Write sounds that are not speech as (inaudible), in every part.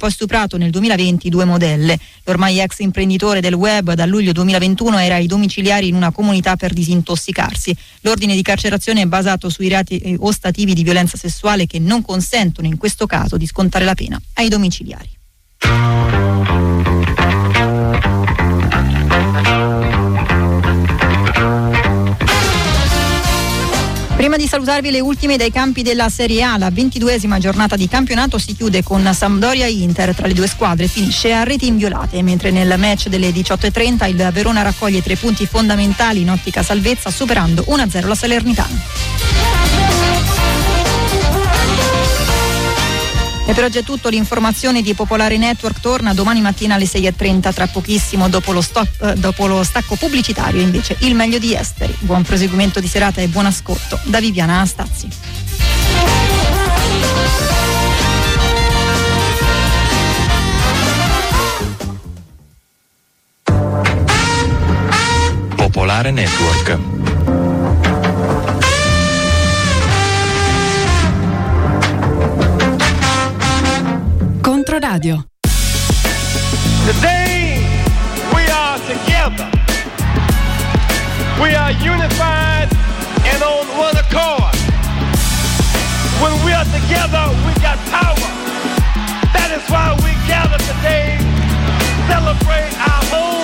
poi stuprato nel 2020 due modelle. L'ormai ex imprenditore del web dal luglio 2021 era ai domiciliari in una comunità per disintossicarsi. L'ordine di carcerazione è basato sui reati eh, ostativi di violenza sessuale che non consentono in questo caso di scontare la pena ai domiciliari. Prima di salutarvi le ultime dai campi della Serie A, la ventiduesima giornata di campionato si chiude con Sampdoria-Inter tra le due squadre, finisce a reti inviolate, mentre nel match delle 18.30 il Verona raccoglie tre punti fondamentali in ottica salvezza superando 1-0 la Salernitana. E per oggi è tutto, l'informazione di Popolare Network torna domani mattina alle 6.30, tra pochissimo dopo lo, stop, eh, dopo lo stacco pubblicitario invece il meglio di esteri. Buon proseguimento di serata e buon ascolto da Viviana Anastazzi. Popolare Network. Radio. Today we are together. We are unified and on one accord. When we are together, we got power. That is why we gather today, celebrate our home.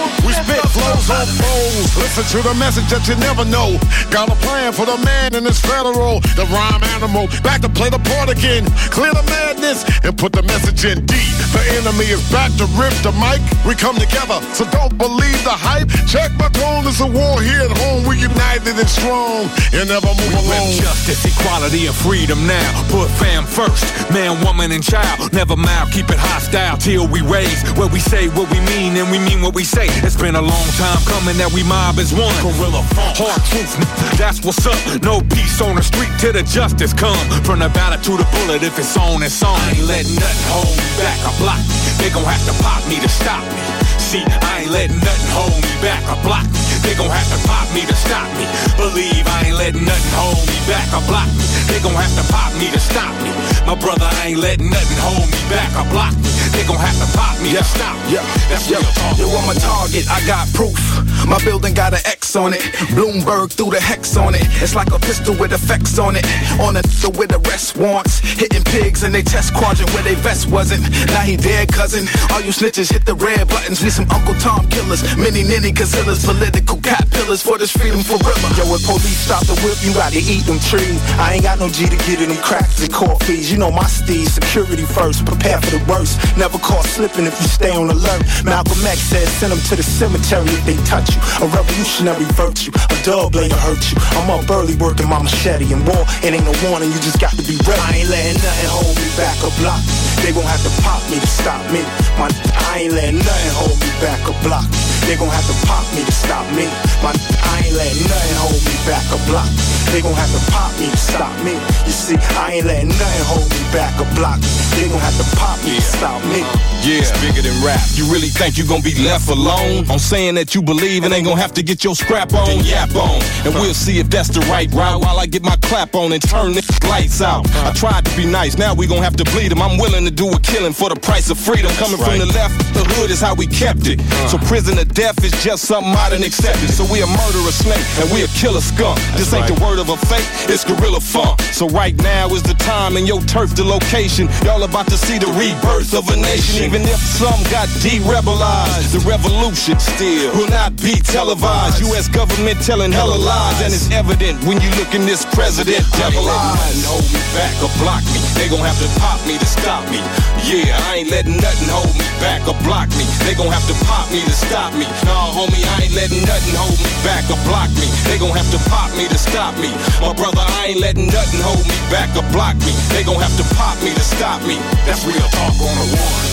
Flows on flows. Listen to the message that you never know. Got a plan for the man in this federal. The rhyme animal. Back to play the part again. Clear the madness and put the message in deep. The enemy is back to rip the mic. We come together, so don't believe the hype. Check my tone. It's a war here at home. We united and strong and never move we alone. Justice, equality, and freedom now. Put fam first. Man, woman, and child. Never mild. Keep it hostile till we raise. What we say, what we mean, and we mean what we say. It's been a long time coming that we mob as one. Gorilla funk. Hard truth, (laughs) that's what's up. No peace on the street till the justice come. From the ballot to the bullet, if it's on, it's on. I ain't letting nothing hold me back. I block me. They gon' have to pop me to stop me. I ain't letting nothing hold me back. I block me. They gon' have to pop me to stop me. Believe I ain't letting nothing hold me back. I block me. They gon' have to pop me to stop me. My brother, I ain't letting nothing hold me back. I block me. They gon' have to pop me yeah. to stop me. Yeah. That's yeah. real talk. Yo, I'm a target. I got proof. My building got an X on it. Bloomberg threw the hex on it. It's like a pistol with effects on it. On a th- with arrest warrants. Hitting pigs in they test quadrant where they vest wasn't. Now he dead, cousin. All you snitches hit the red buttons. We some Uncle Tom killers. Mini ninny Godzillas. Political caterpillars for this freedom forever. Yo, when police stop the whip, you gotta eat them trees. I ain't got no G to get in them cracks and court fees. You know my steez. Security first. Prepare for the worst. Never caught slipping if you stay on alert. Malcolm X said send them to the cemetery if they touch you. A revolutionary virtue. A dub blader hurt you. I'm up early working my machete and war. It ain't no warning. You just got to be ready. I ain't letting nothing hold me back or block me. They gon' have to pop me to stop me. My, I ain't letting nothing hold me back a block. They gon' have to pop me to stop me. My, I ain't letting nothing hold me back a block. They gon' have to pop me to stop me. You see, I ain't letting nothing hold me back a block. They gon' have to pop me to stop me. Yeah, it's bigger than rap. You really think you gon' be left alone? I'm saying that you believe and ain't gon' have to get your scrap on, then yap on. And we'll see if that's the right route while I get my clap on and turn the (laughs) lights out. I tried to be nice, now we gon' have to bleed them. I'm willing to do a killing for the price of freedom. Coming from the left, the hood is how we kept it. So uh. prison to death is just something I done accepted. So we a murderer snake and we a killer skunk. This ain't the word of a fake, it's gorilla funk. So right now is the time and your turf the location. Y'all about to see the rebirth of a nation. Even if some got de-rebelized, the revolution still will not be televised. U.S. government telling hella lies, and it's evident when you look in this president devil eyes. hold me back or block me. They gon' have to pop me to stop me. Yeah, I ain't letting nothing hold me back or block me. They gon' have to pop me to stop me. Nah, homie, I ain't letting nothing hold me back or block me. They gon' have to pop me to stop me. My brother, I ain't letting nothing hold me back or block me. They gon' have to pop me to stop me. That's real talk on the one.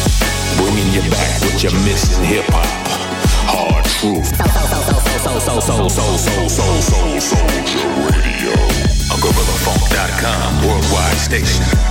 Bringing you back what you're missing hip hop. Hard truth. So, so, so, so, so, so, so, so, so, Soldier Radio. A GorillaFunk.com worldwide station.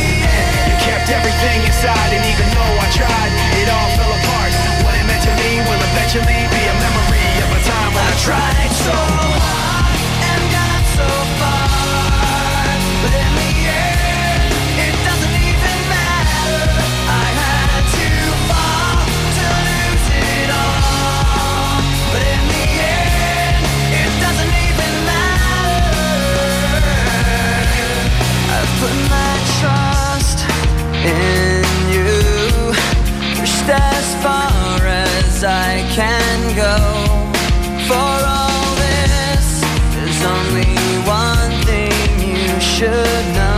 kept everything inside, and even though I tried, it all fell apart. What it meant to me will eventually be a memory of a time when I tried so hard and got so far, but in in you, pushed as far as I can go. For all this, there's only one thing you should know.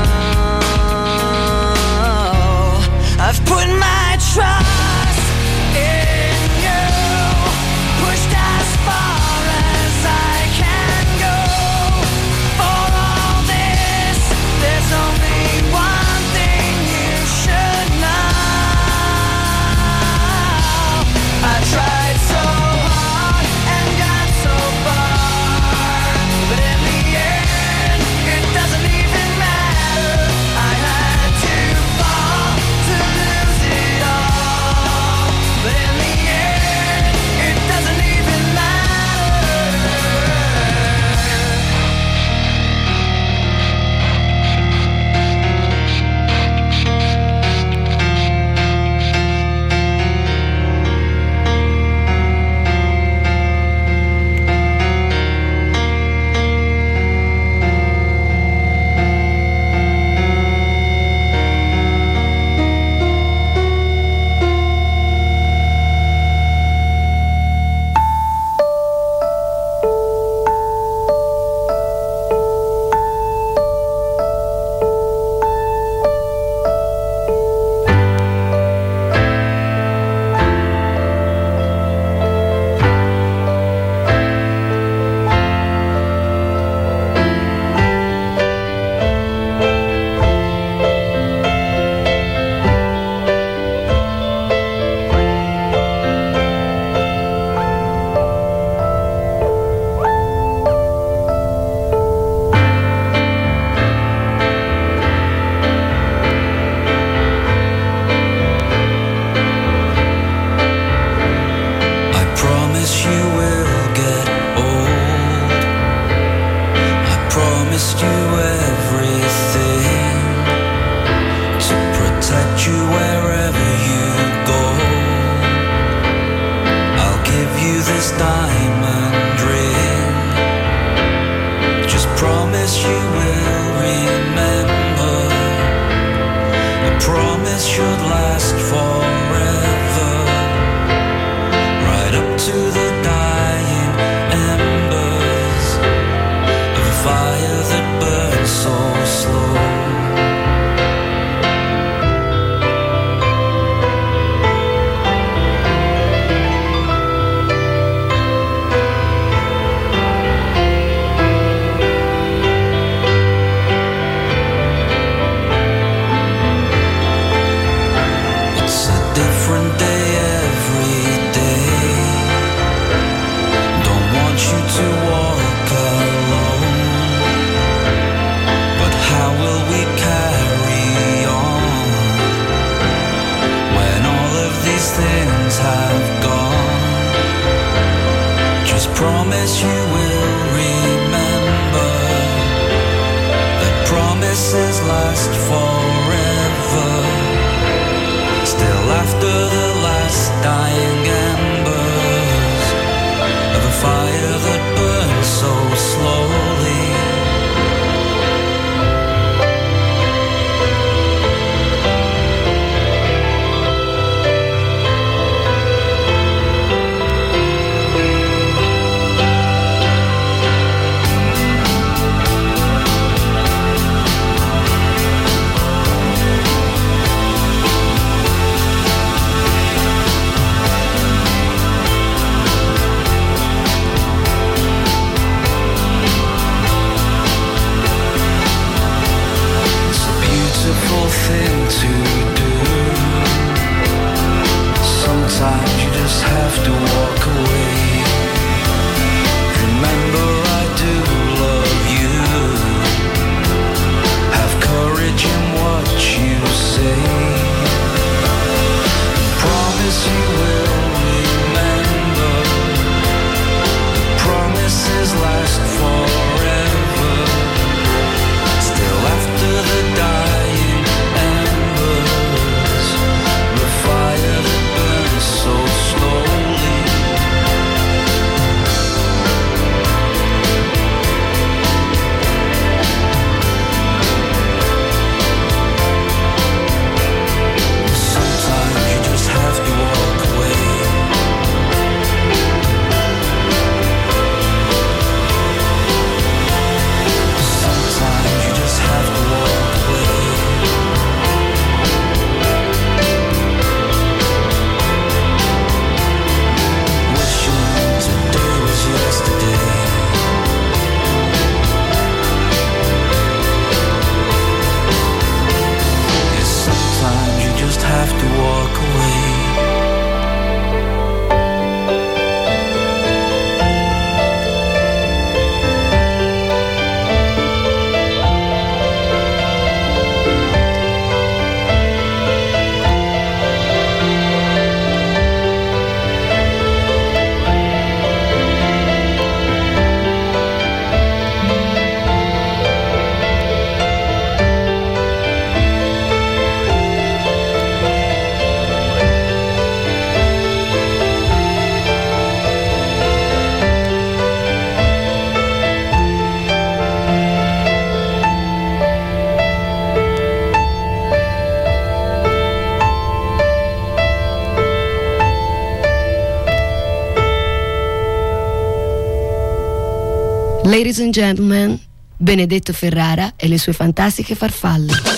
Ladies and gentlemen, Benedetto Ferrara e le sue fantastiche farfalle.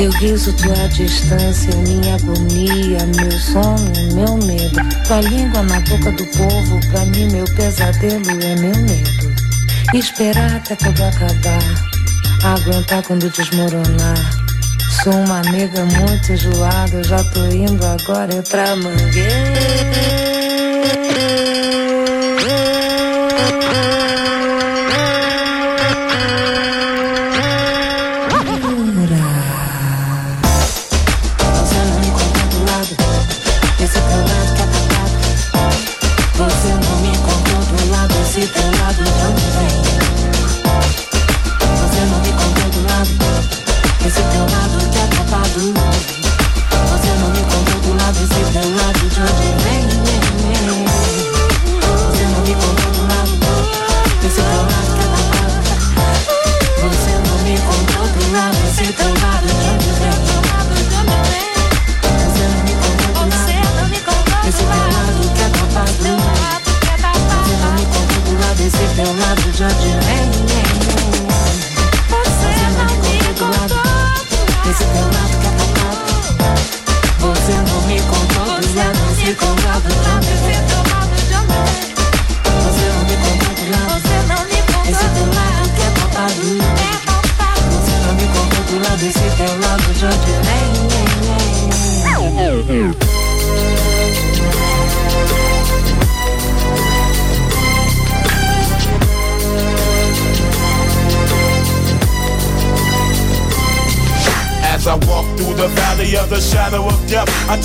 Teu riso, tua distância, minha agonia, meu sono, meu medo. Tua língua na boca do povo, pra mim meu pesadelo é meu medo. Esperar até tudo acabar, aguentar quando desmoronar. Sou uma nega muito enjoada, já tô indo agora é pra mangueira. Thank you.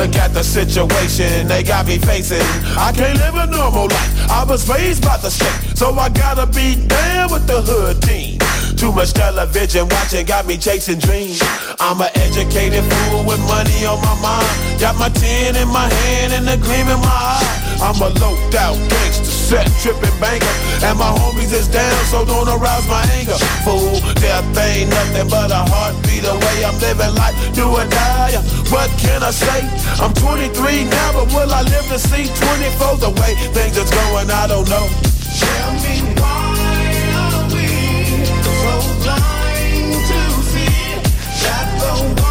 Look at the situation they got me facing. I can't live a normal life. I was raised by the state, so I gotta be down with the hood team. Too much television watching got me chasing dreams. I'm an educated fool with money on my mind. Got my tin in my hand and a gleam in my eye. I'm a loped out gangster, set tripping banker. And my homies is down, so don't arouse my anger. Fool, death ain't nothing but a heartbeat away. I'm living life, do or die. What can I say? I'm 23 now, but will I live to see 24? The way things is going, I don't know. Tell me why are we so blind to see that the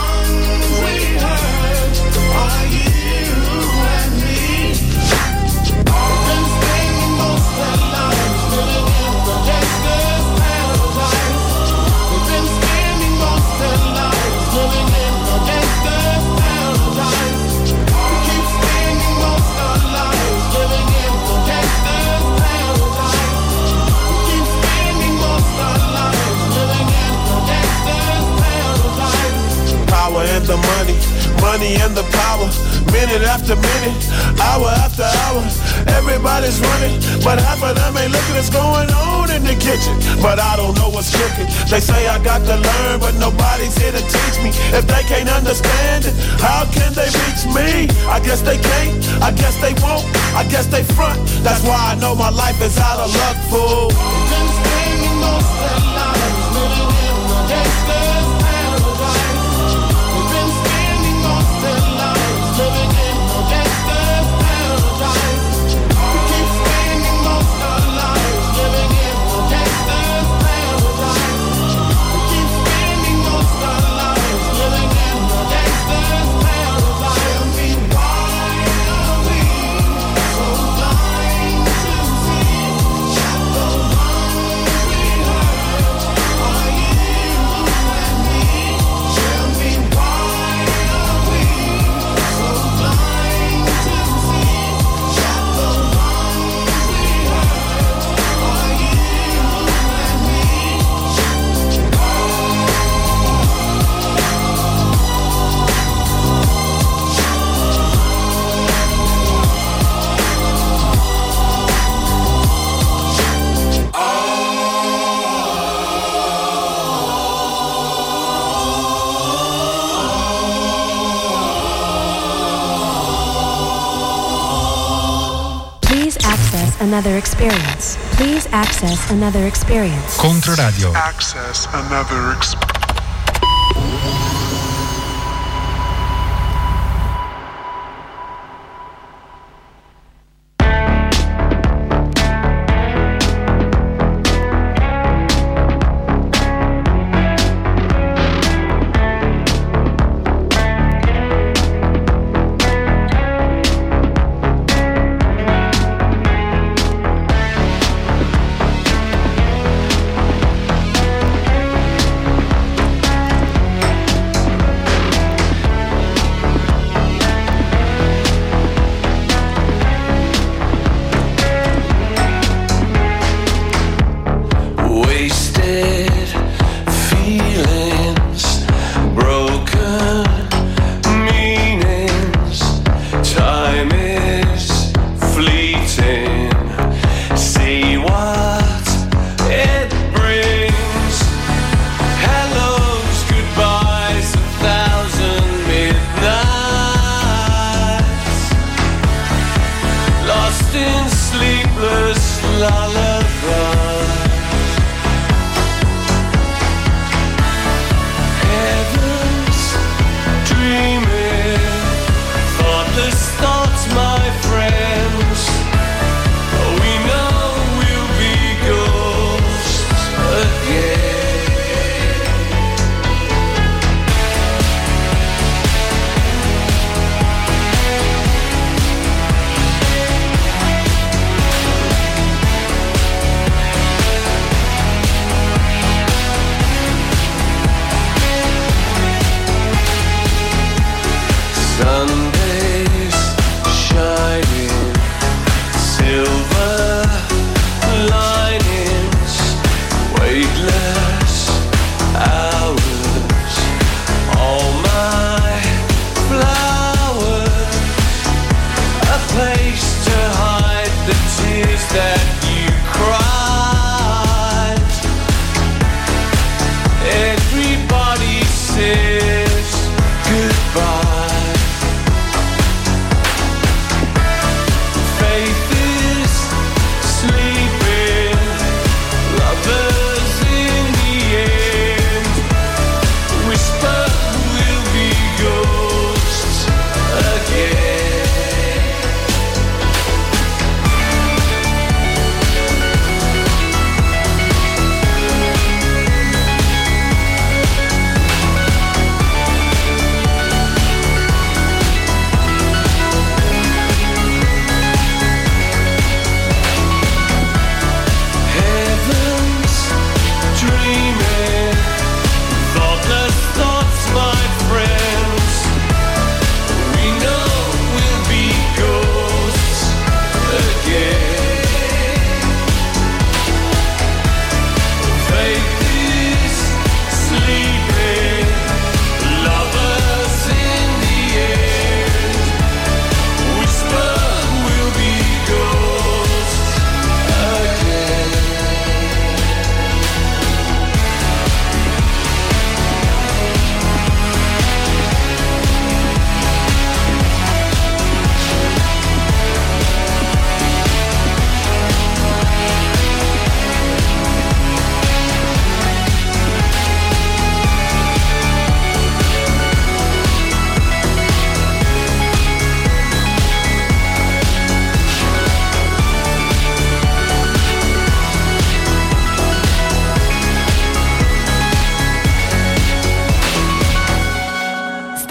another experience. Controradio. Access another experience.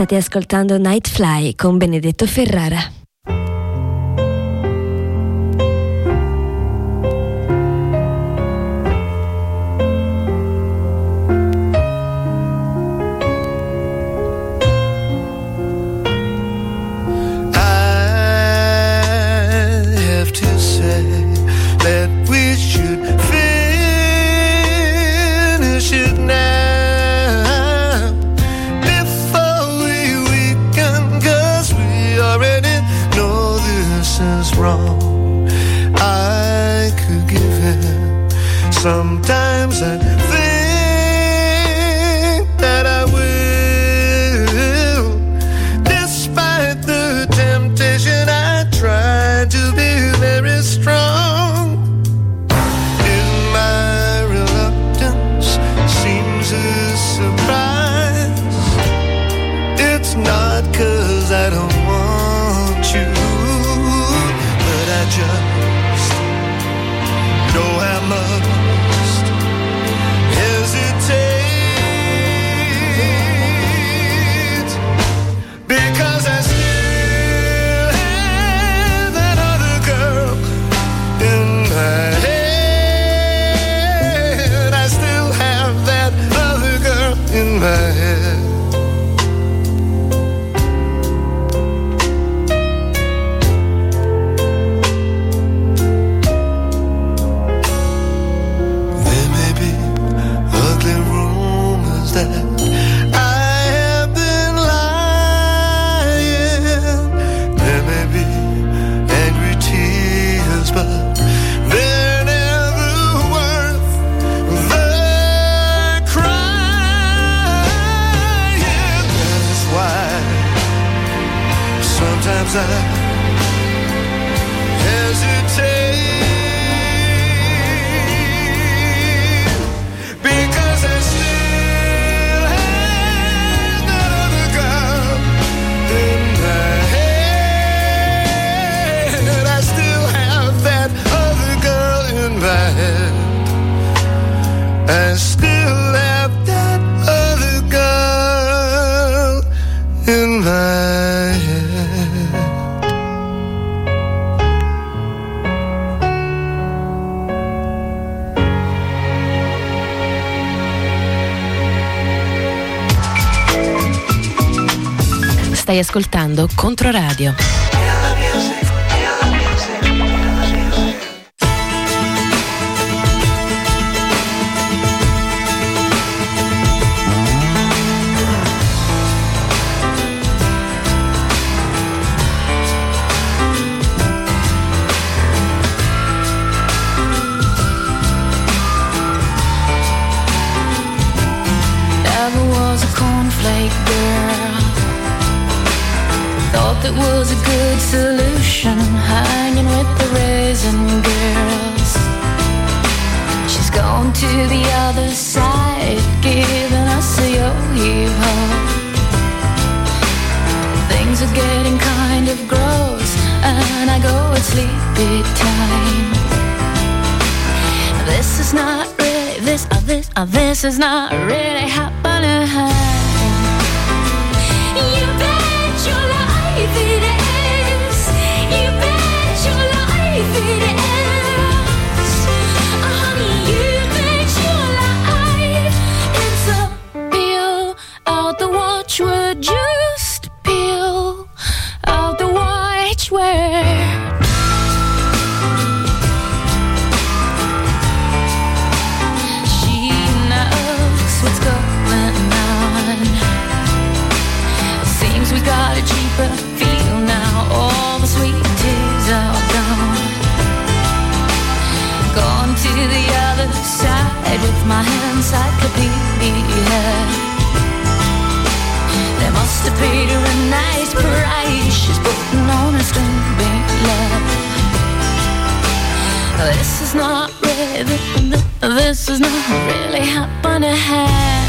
State ascoltando Nightfly con Benedetto Ferrara. Ascoltando Controradio. really hot on a.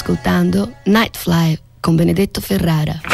ascoltando Nightfly con Benedetto Ferrara.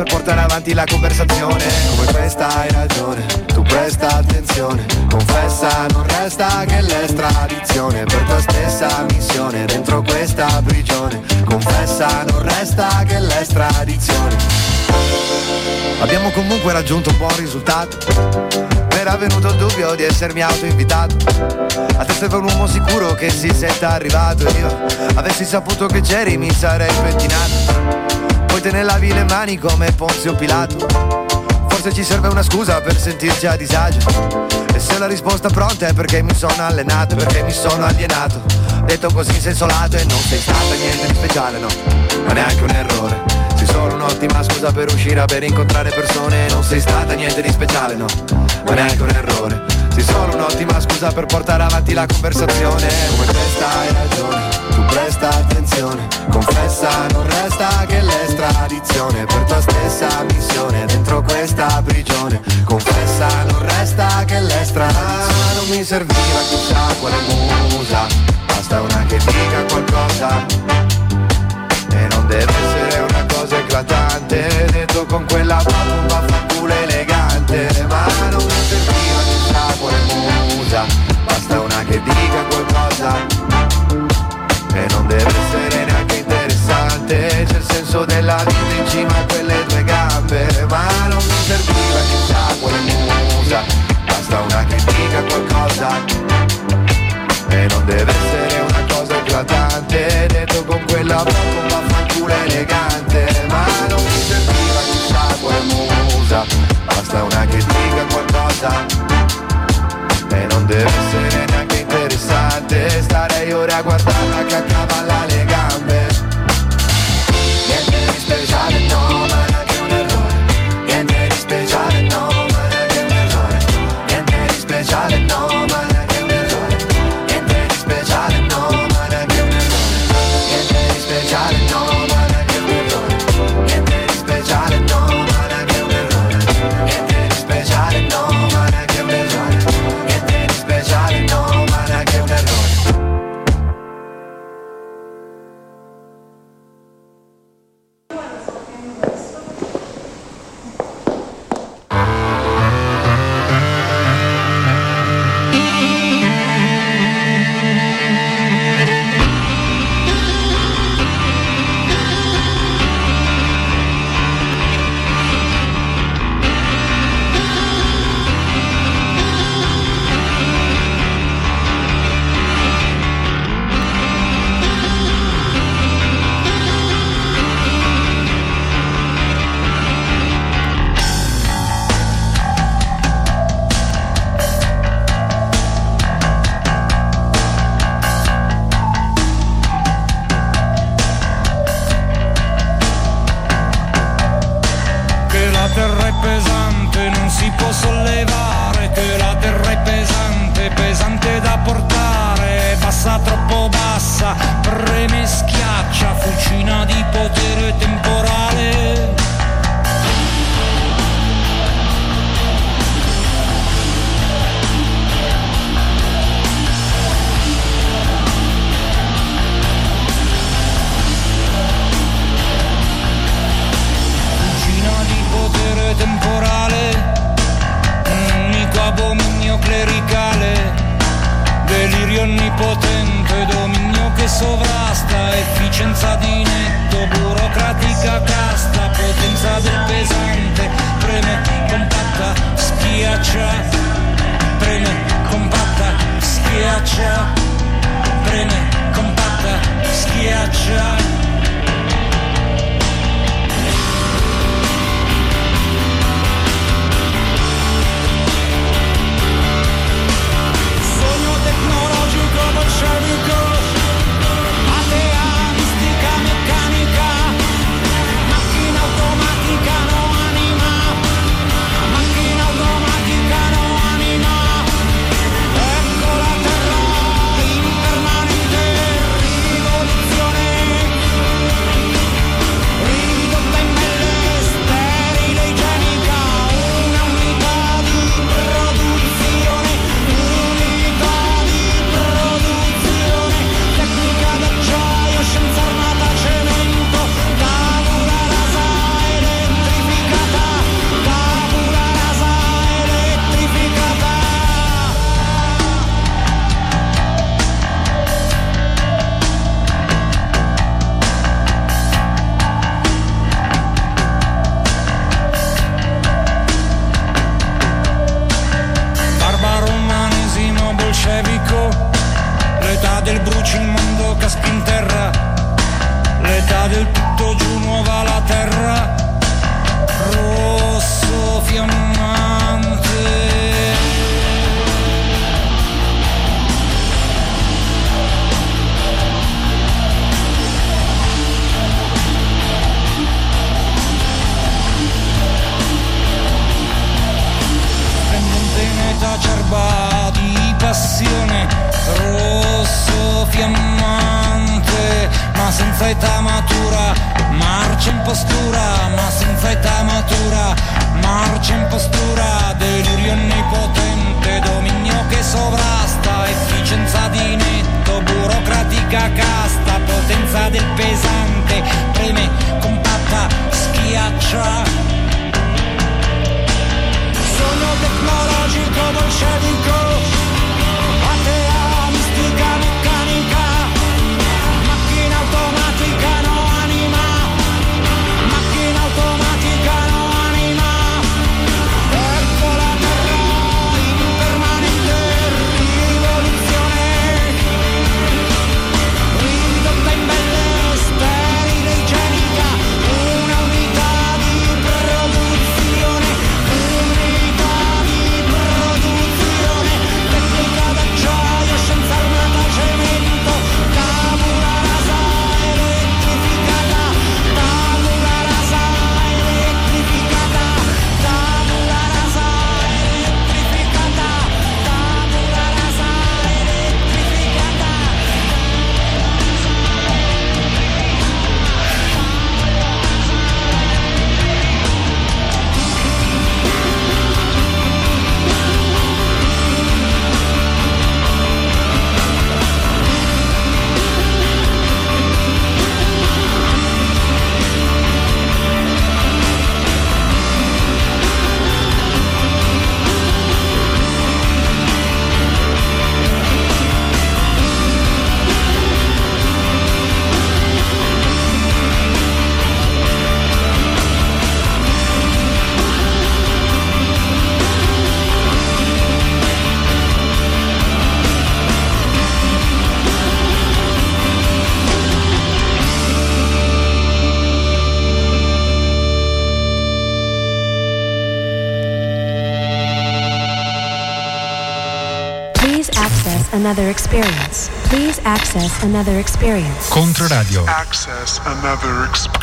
Per portare avanti la conversazione. Come questa hai ragione, tu presta attenzione. Confessa, non resta che l'estradizione Per tua stessa missione dentro questa prigione. Confessa, non resta che l'estradizione. Abbiamo comunque raggiunto un buon risultato. Era venuto il dubbio di essermi autoinvitato. A te serve un uomo sicuro che si senta arrivato. Io avessi saputo che c'eri mi sarei pettinato Poi te ne lavi le mani come Ponzio Pilato. Forse ci serve una scusa per sentirci a disagio. E se la risposta pronta è perché mi sono allenato Perché mi sono alienato. Detto così in senso lato e non sei stata niente di speciale no. Ma neanche un errore. Sei solo un'ottima scusa per uscire e incontrare persone. Non sei stata niente di speciale, no, ma neanche un errore Sei solo un'ottima scusa per portare avanti la conversazione. Come questa hai ragione, tu presta attenzione. Confessa, non resta che l'estradizione Per tua stessa missione dentro questa prigione. Confessa, non resta che l'estradizione Non mi serviva chissà quale musa Basta una che dica qualcosa. E non deve essere una cosa eclatante Detto con quella bomba fanculo elegante. Ma non musa Basta una che dica qualcosa E non deve essere neanche interessante C'è il senso della vita in cima a quelle due gambe Ma non mi serviva chissà quale musa Basta una che dica qualcosa e non deve essere una cosa eclatante Detto con quella bomba fanculo elegante Ma non mi serviva chissà quale musa Basta una che dica qualcosa deve essere neanche interessante Starei ora a guardarla che another experience. Please access another experience. Controradio. Access another experience.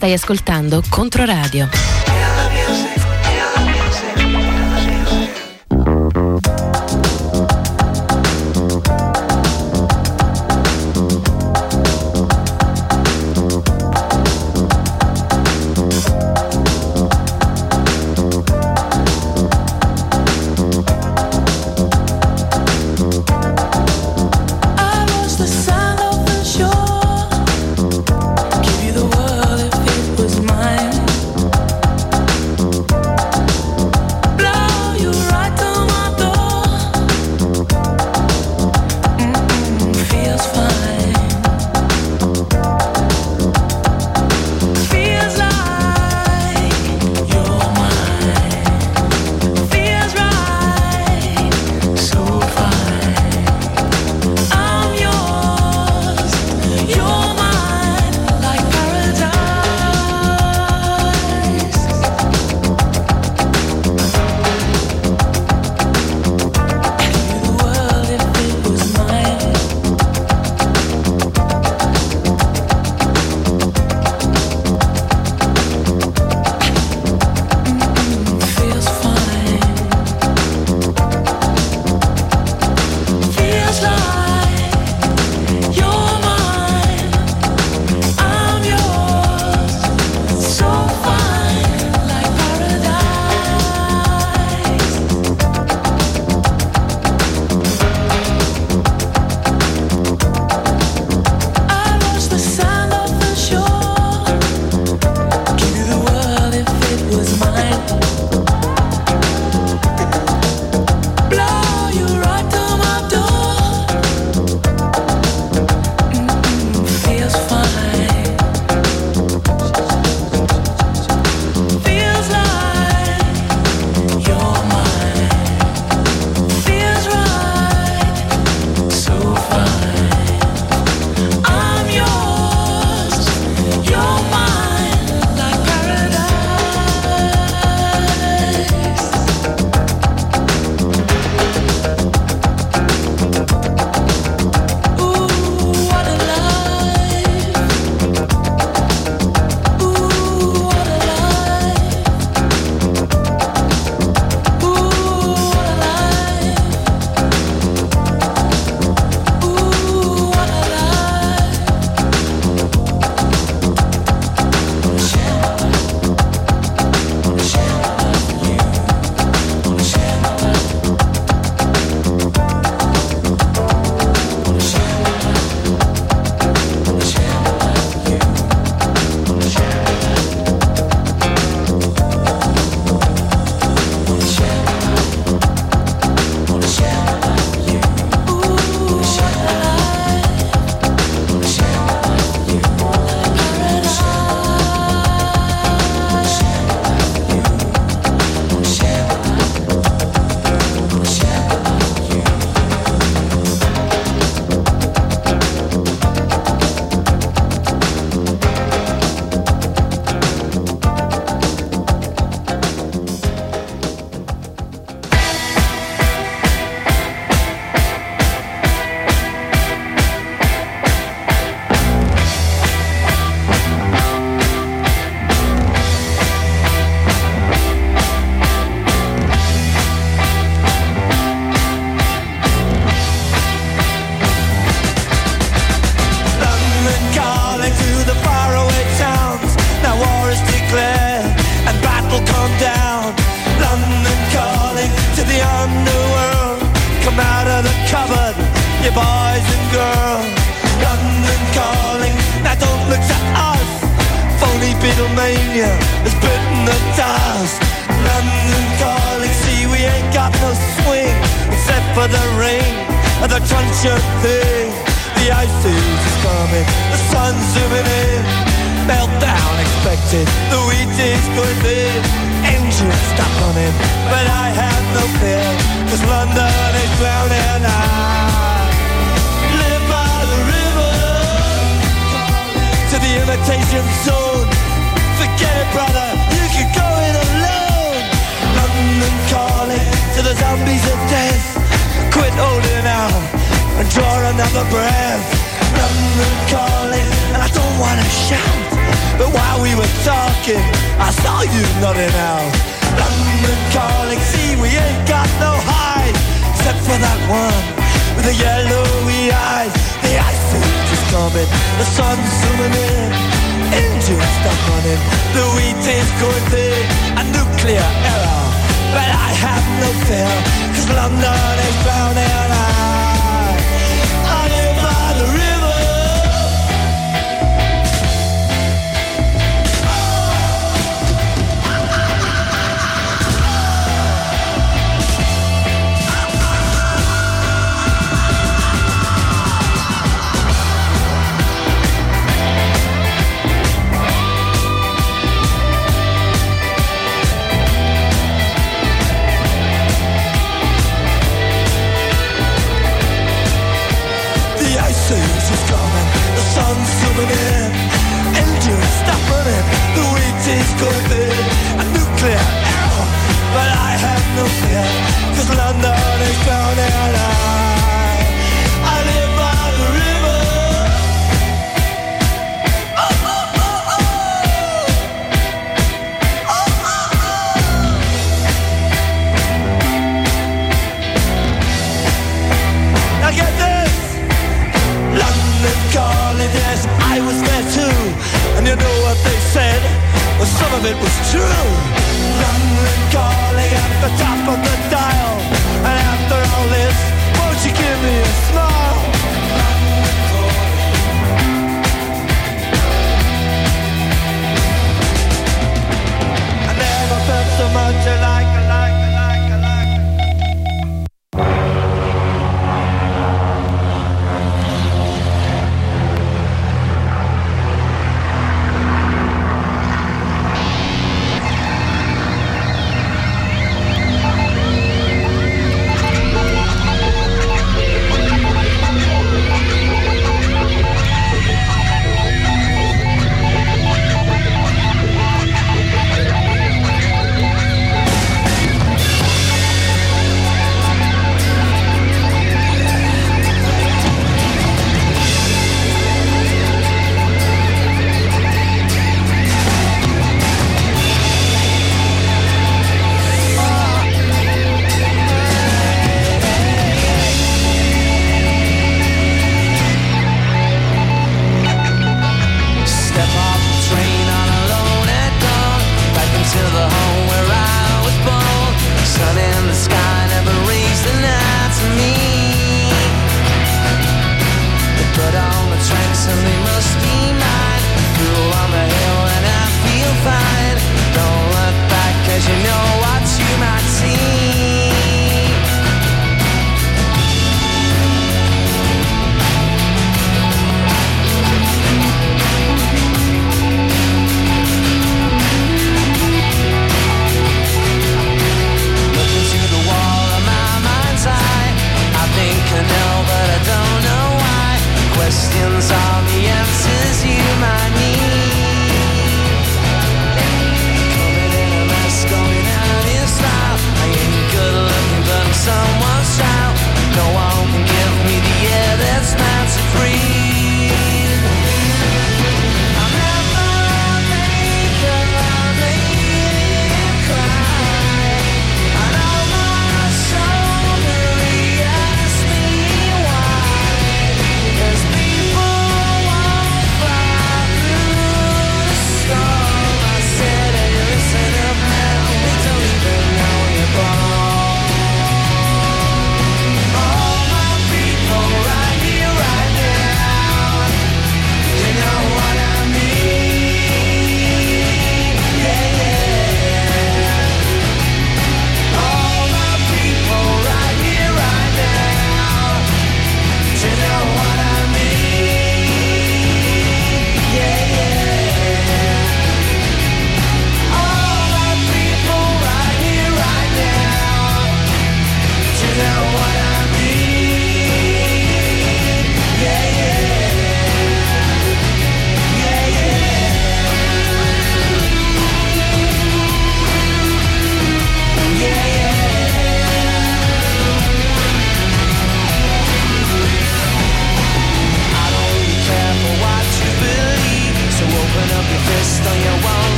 Stai ascoltando Controradio.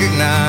Recognize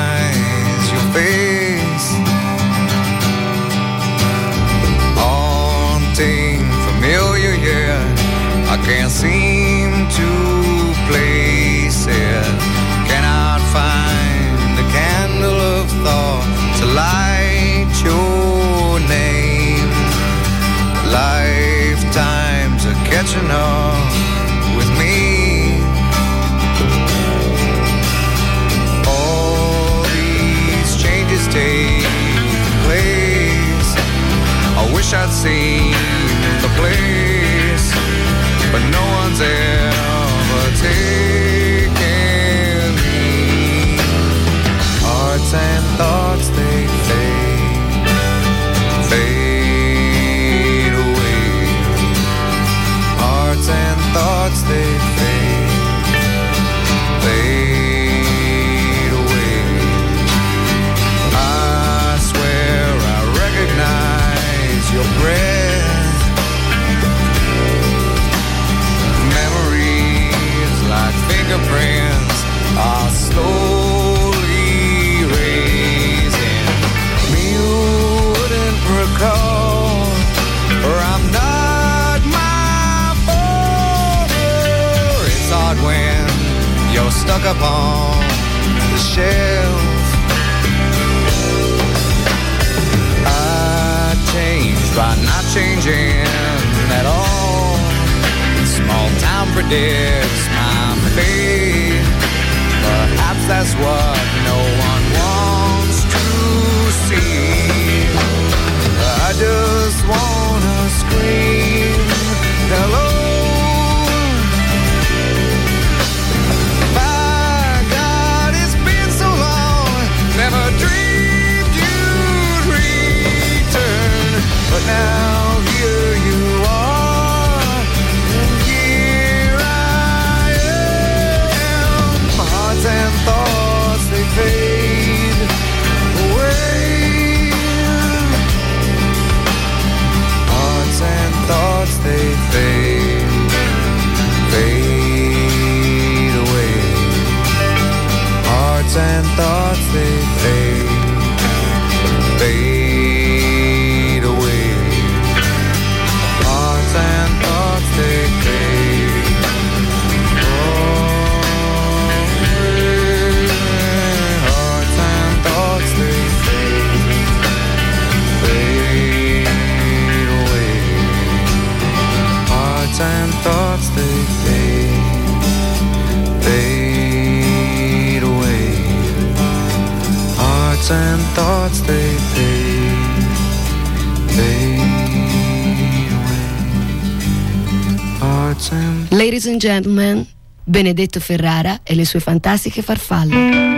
Gentleman, Benedetto Ferrara e le sue fantastiche farfalle.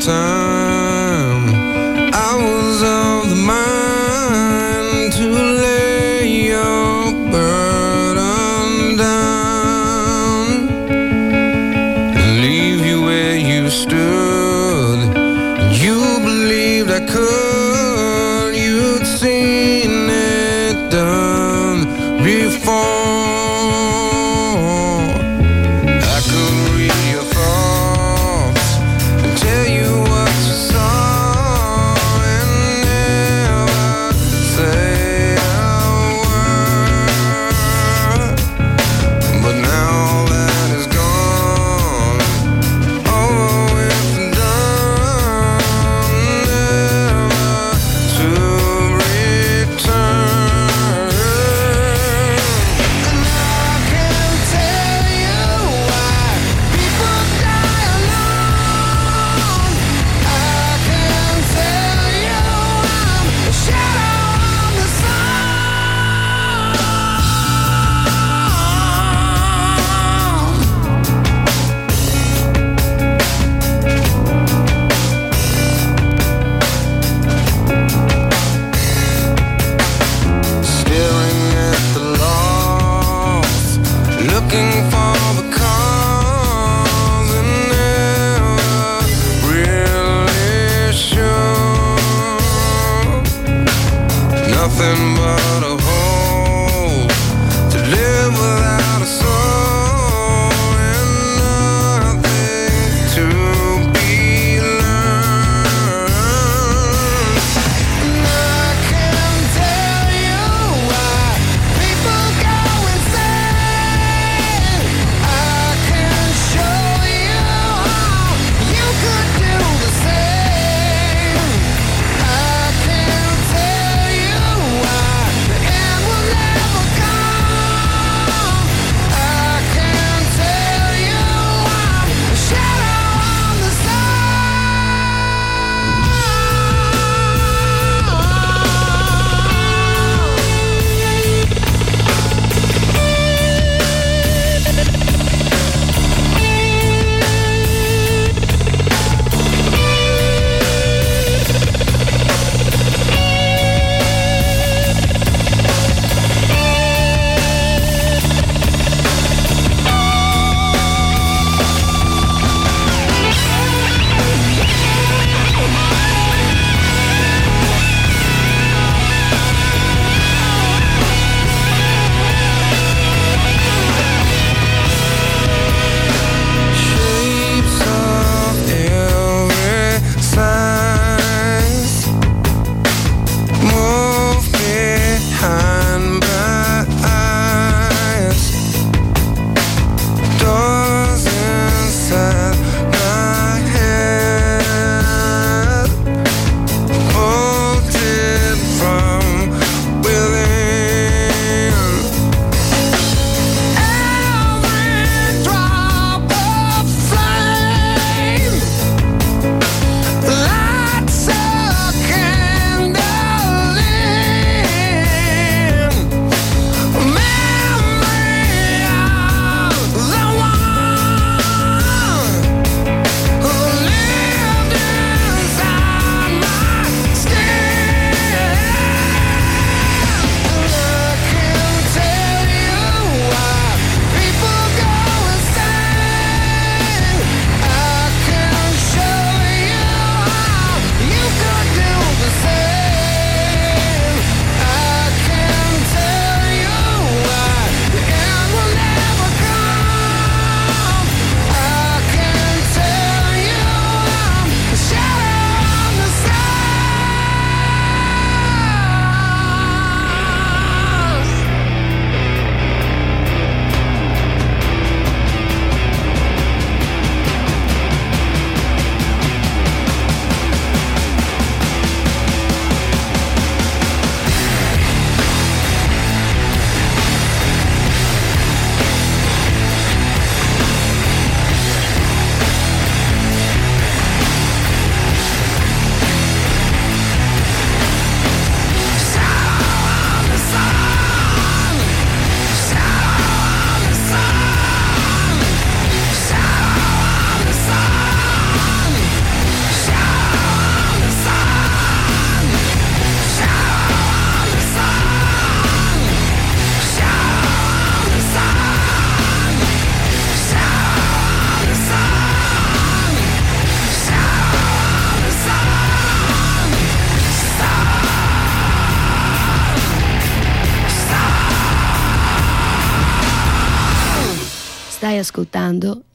time I was of the mind to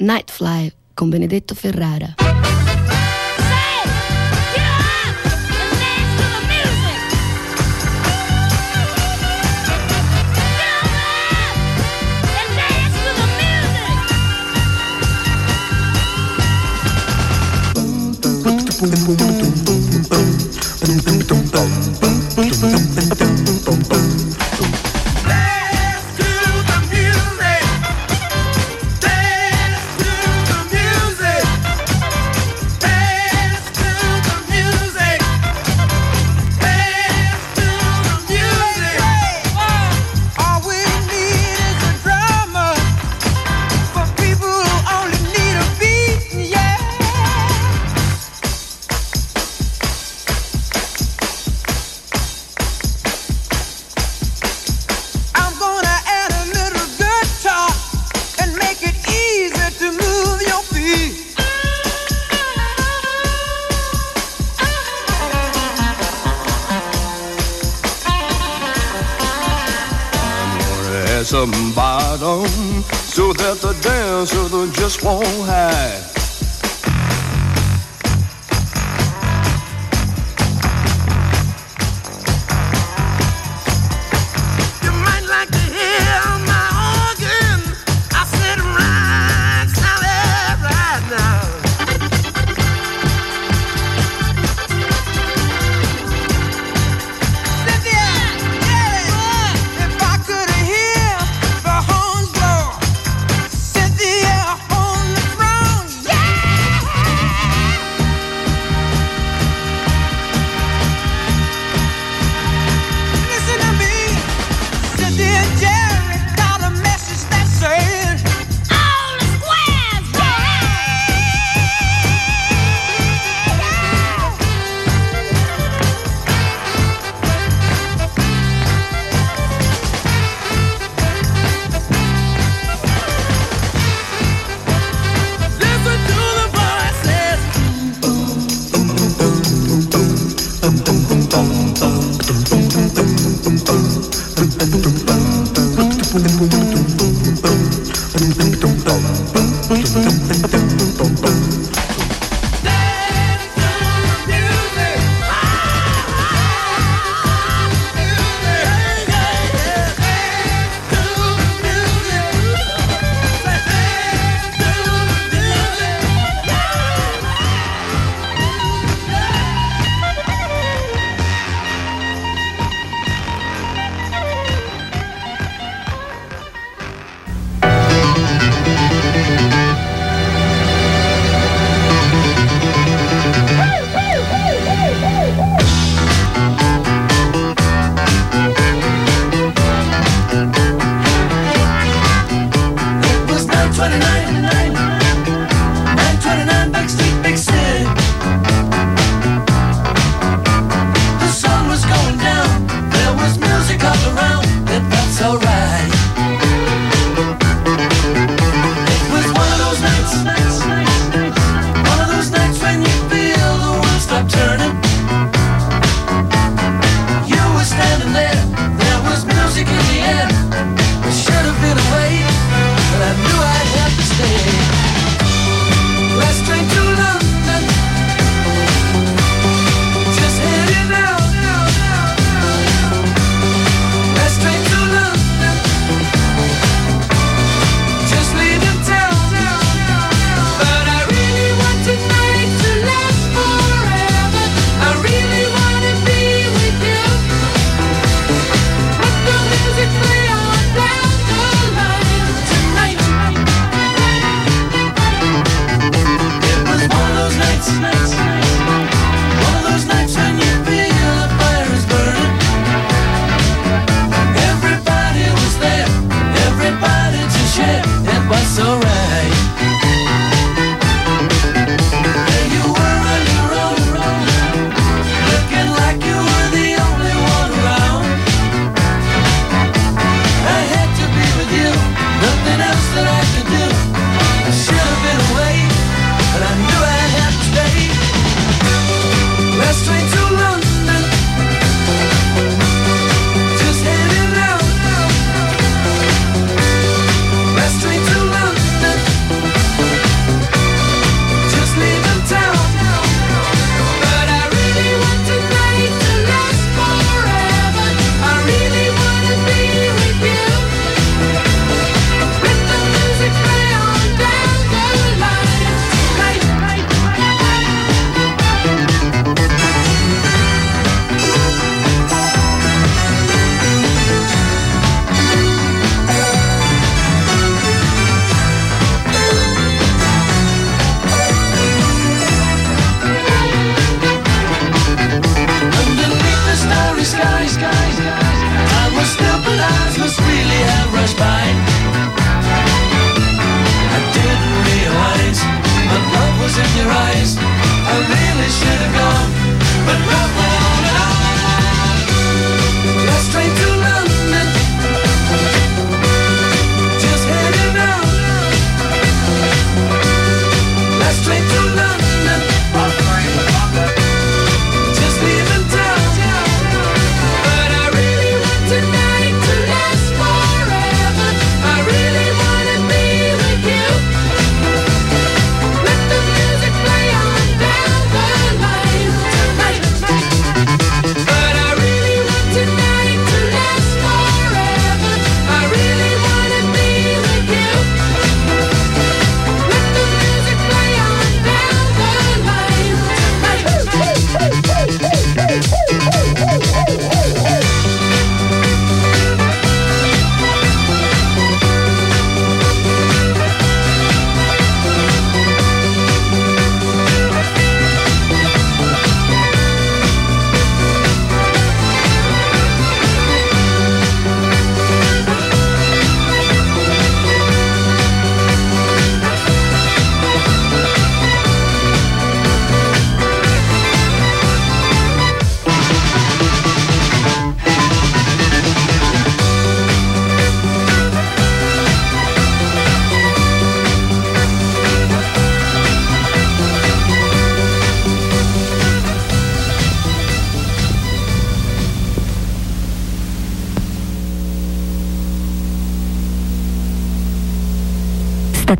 Nightfly con Benedetto Ferrara.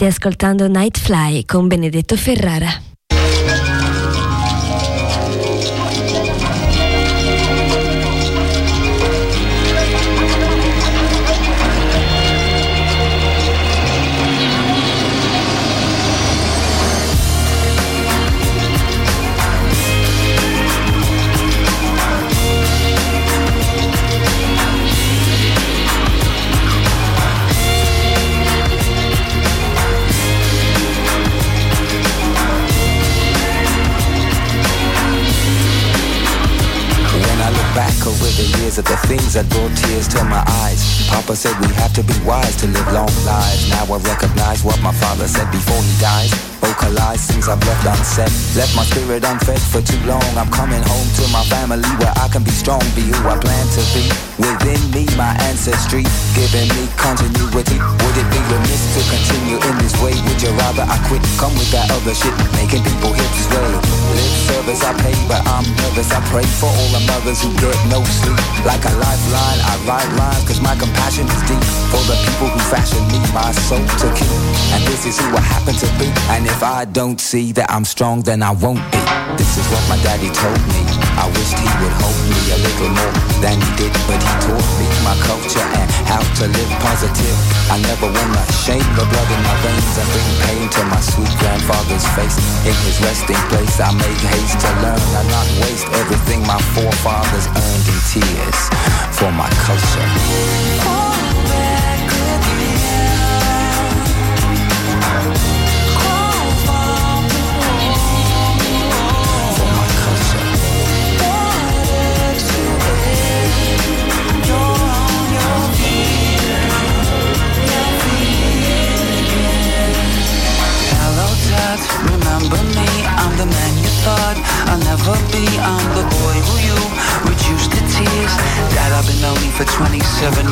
Ascoltando Nightfly con Benedetto Ferrara. Things that brought tears to my eyes, Papa said we have to be wise to live long lives. Now I recognize what my father said before he dies. Vocalize things I've left unsaid. Left my spirit unfed for too long. I'm coming home to my family where I can be strong, be who I plan to be. Within me, my ancestry, giving me continuity. Would it be remiss to continue in this way? Would you rather I quit? Come with that other shit, making people hips sway. Lip service I pay, but I'm nervous. I pray for all the mothers who get no sleep. Like a lifeline, I write lines, cause my compassion is deep. For the people who fashion me, my soul to keep. And this is who I happen to be. And if I don't see that I'm strong, then I won't be. This is what my daddy told me. I wished he would hold me a little more than he did, but he taught me my culture and how to live positive. I never wanna shame the blood in my veins and bring pain to my sweet grandfather's face. In his resting place, I make haste to learn and not waste everything my forefathers earned in tears for my culture. Thought I'll never be. I'm the boy who you reduced to tears. Dad, I've been lonely for 27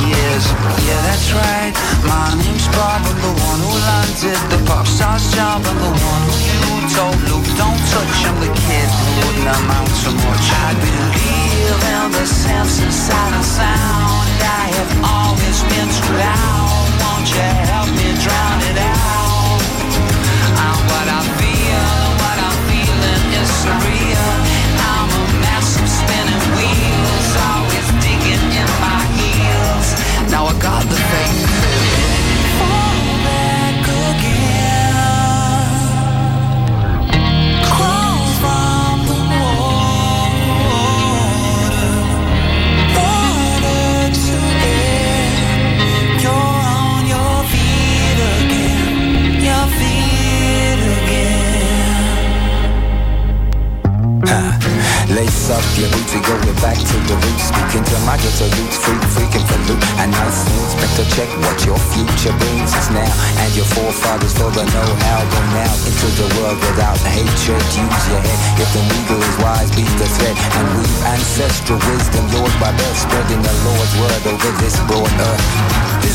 years. Yeah, that's right. My name's Bob. I'm the one who landed the pop star's job. I'm the one who you told Luke, don't touch. I'm the kid who wouldn't amount to much. I believe in the sense inside of sound. I have always been too loud. Won't you help me drown it out? And what I feel, Now I got the faith Lace up your boots, we going back to the roots. Speaking to my ghetto roots, freak, freaking for loot. And nice check what your future brings us now. And your forefathers for the know-how go now into the world without hatred. Use your head. If the eagle is wise, beat the threat. And weave ancestral wisdom, yours by birth, spreading the Lord's word over this broad earth.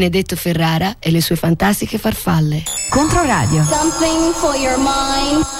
Benedetto Ferrara e le sue fantastiche farfalle. Controradio. Something for your mind.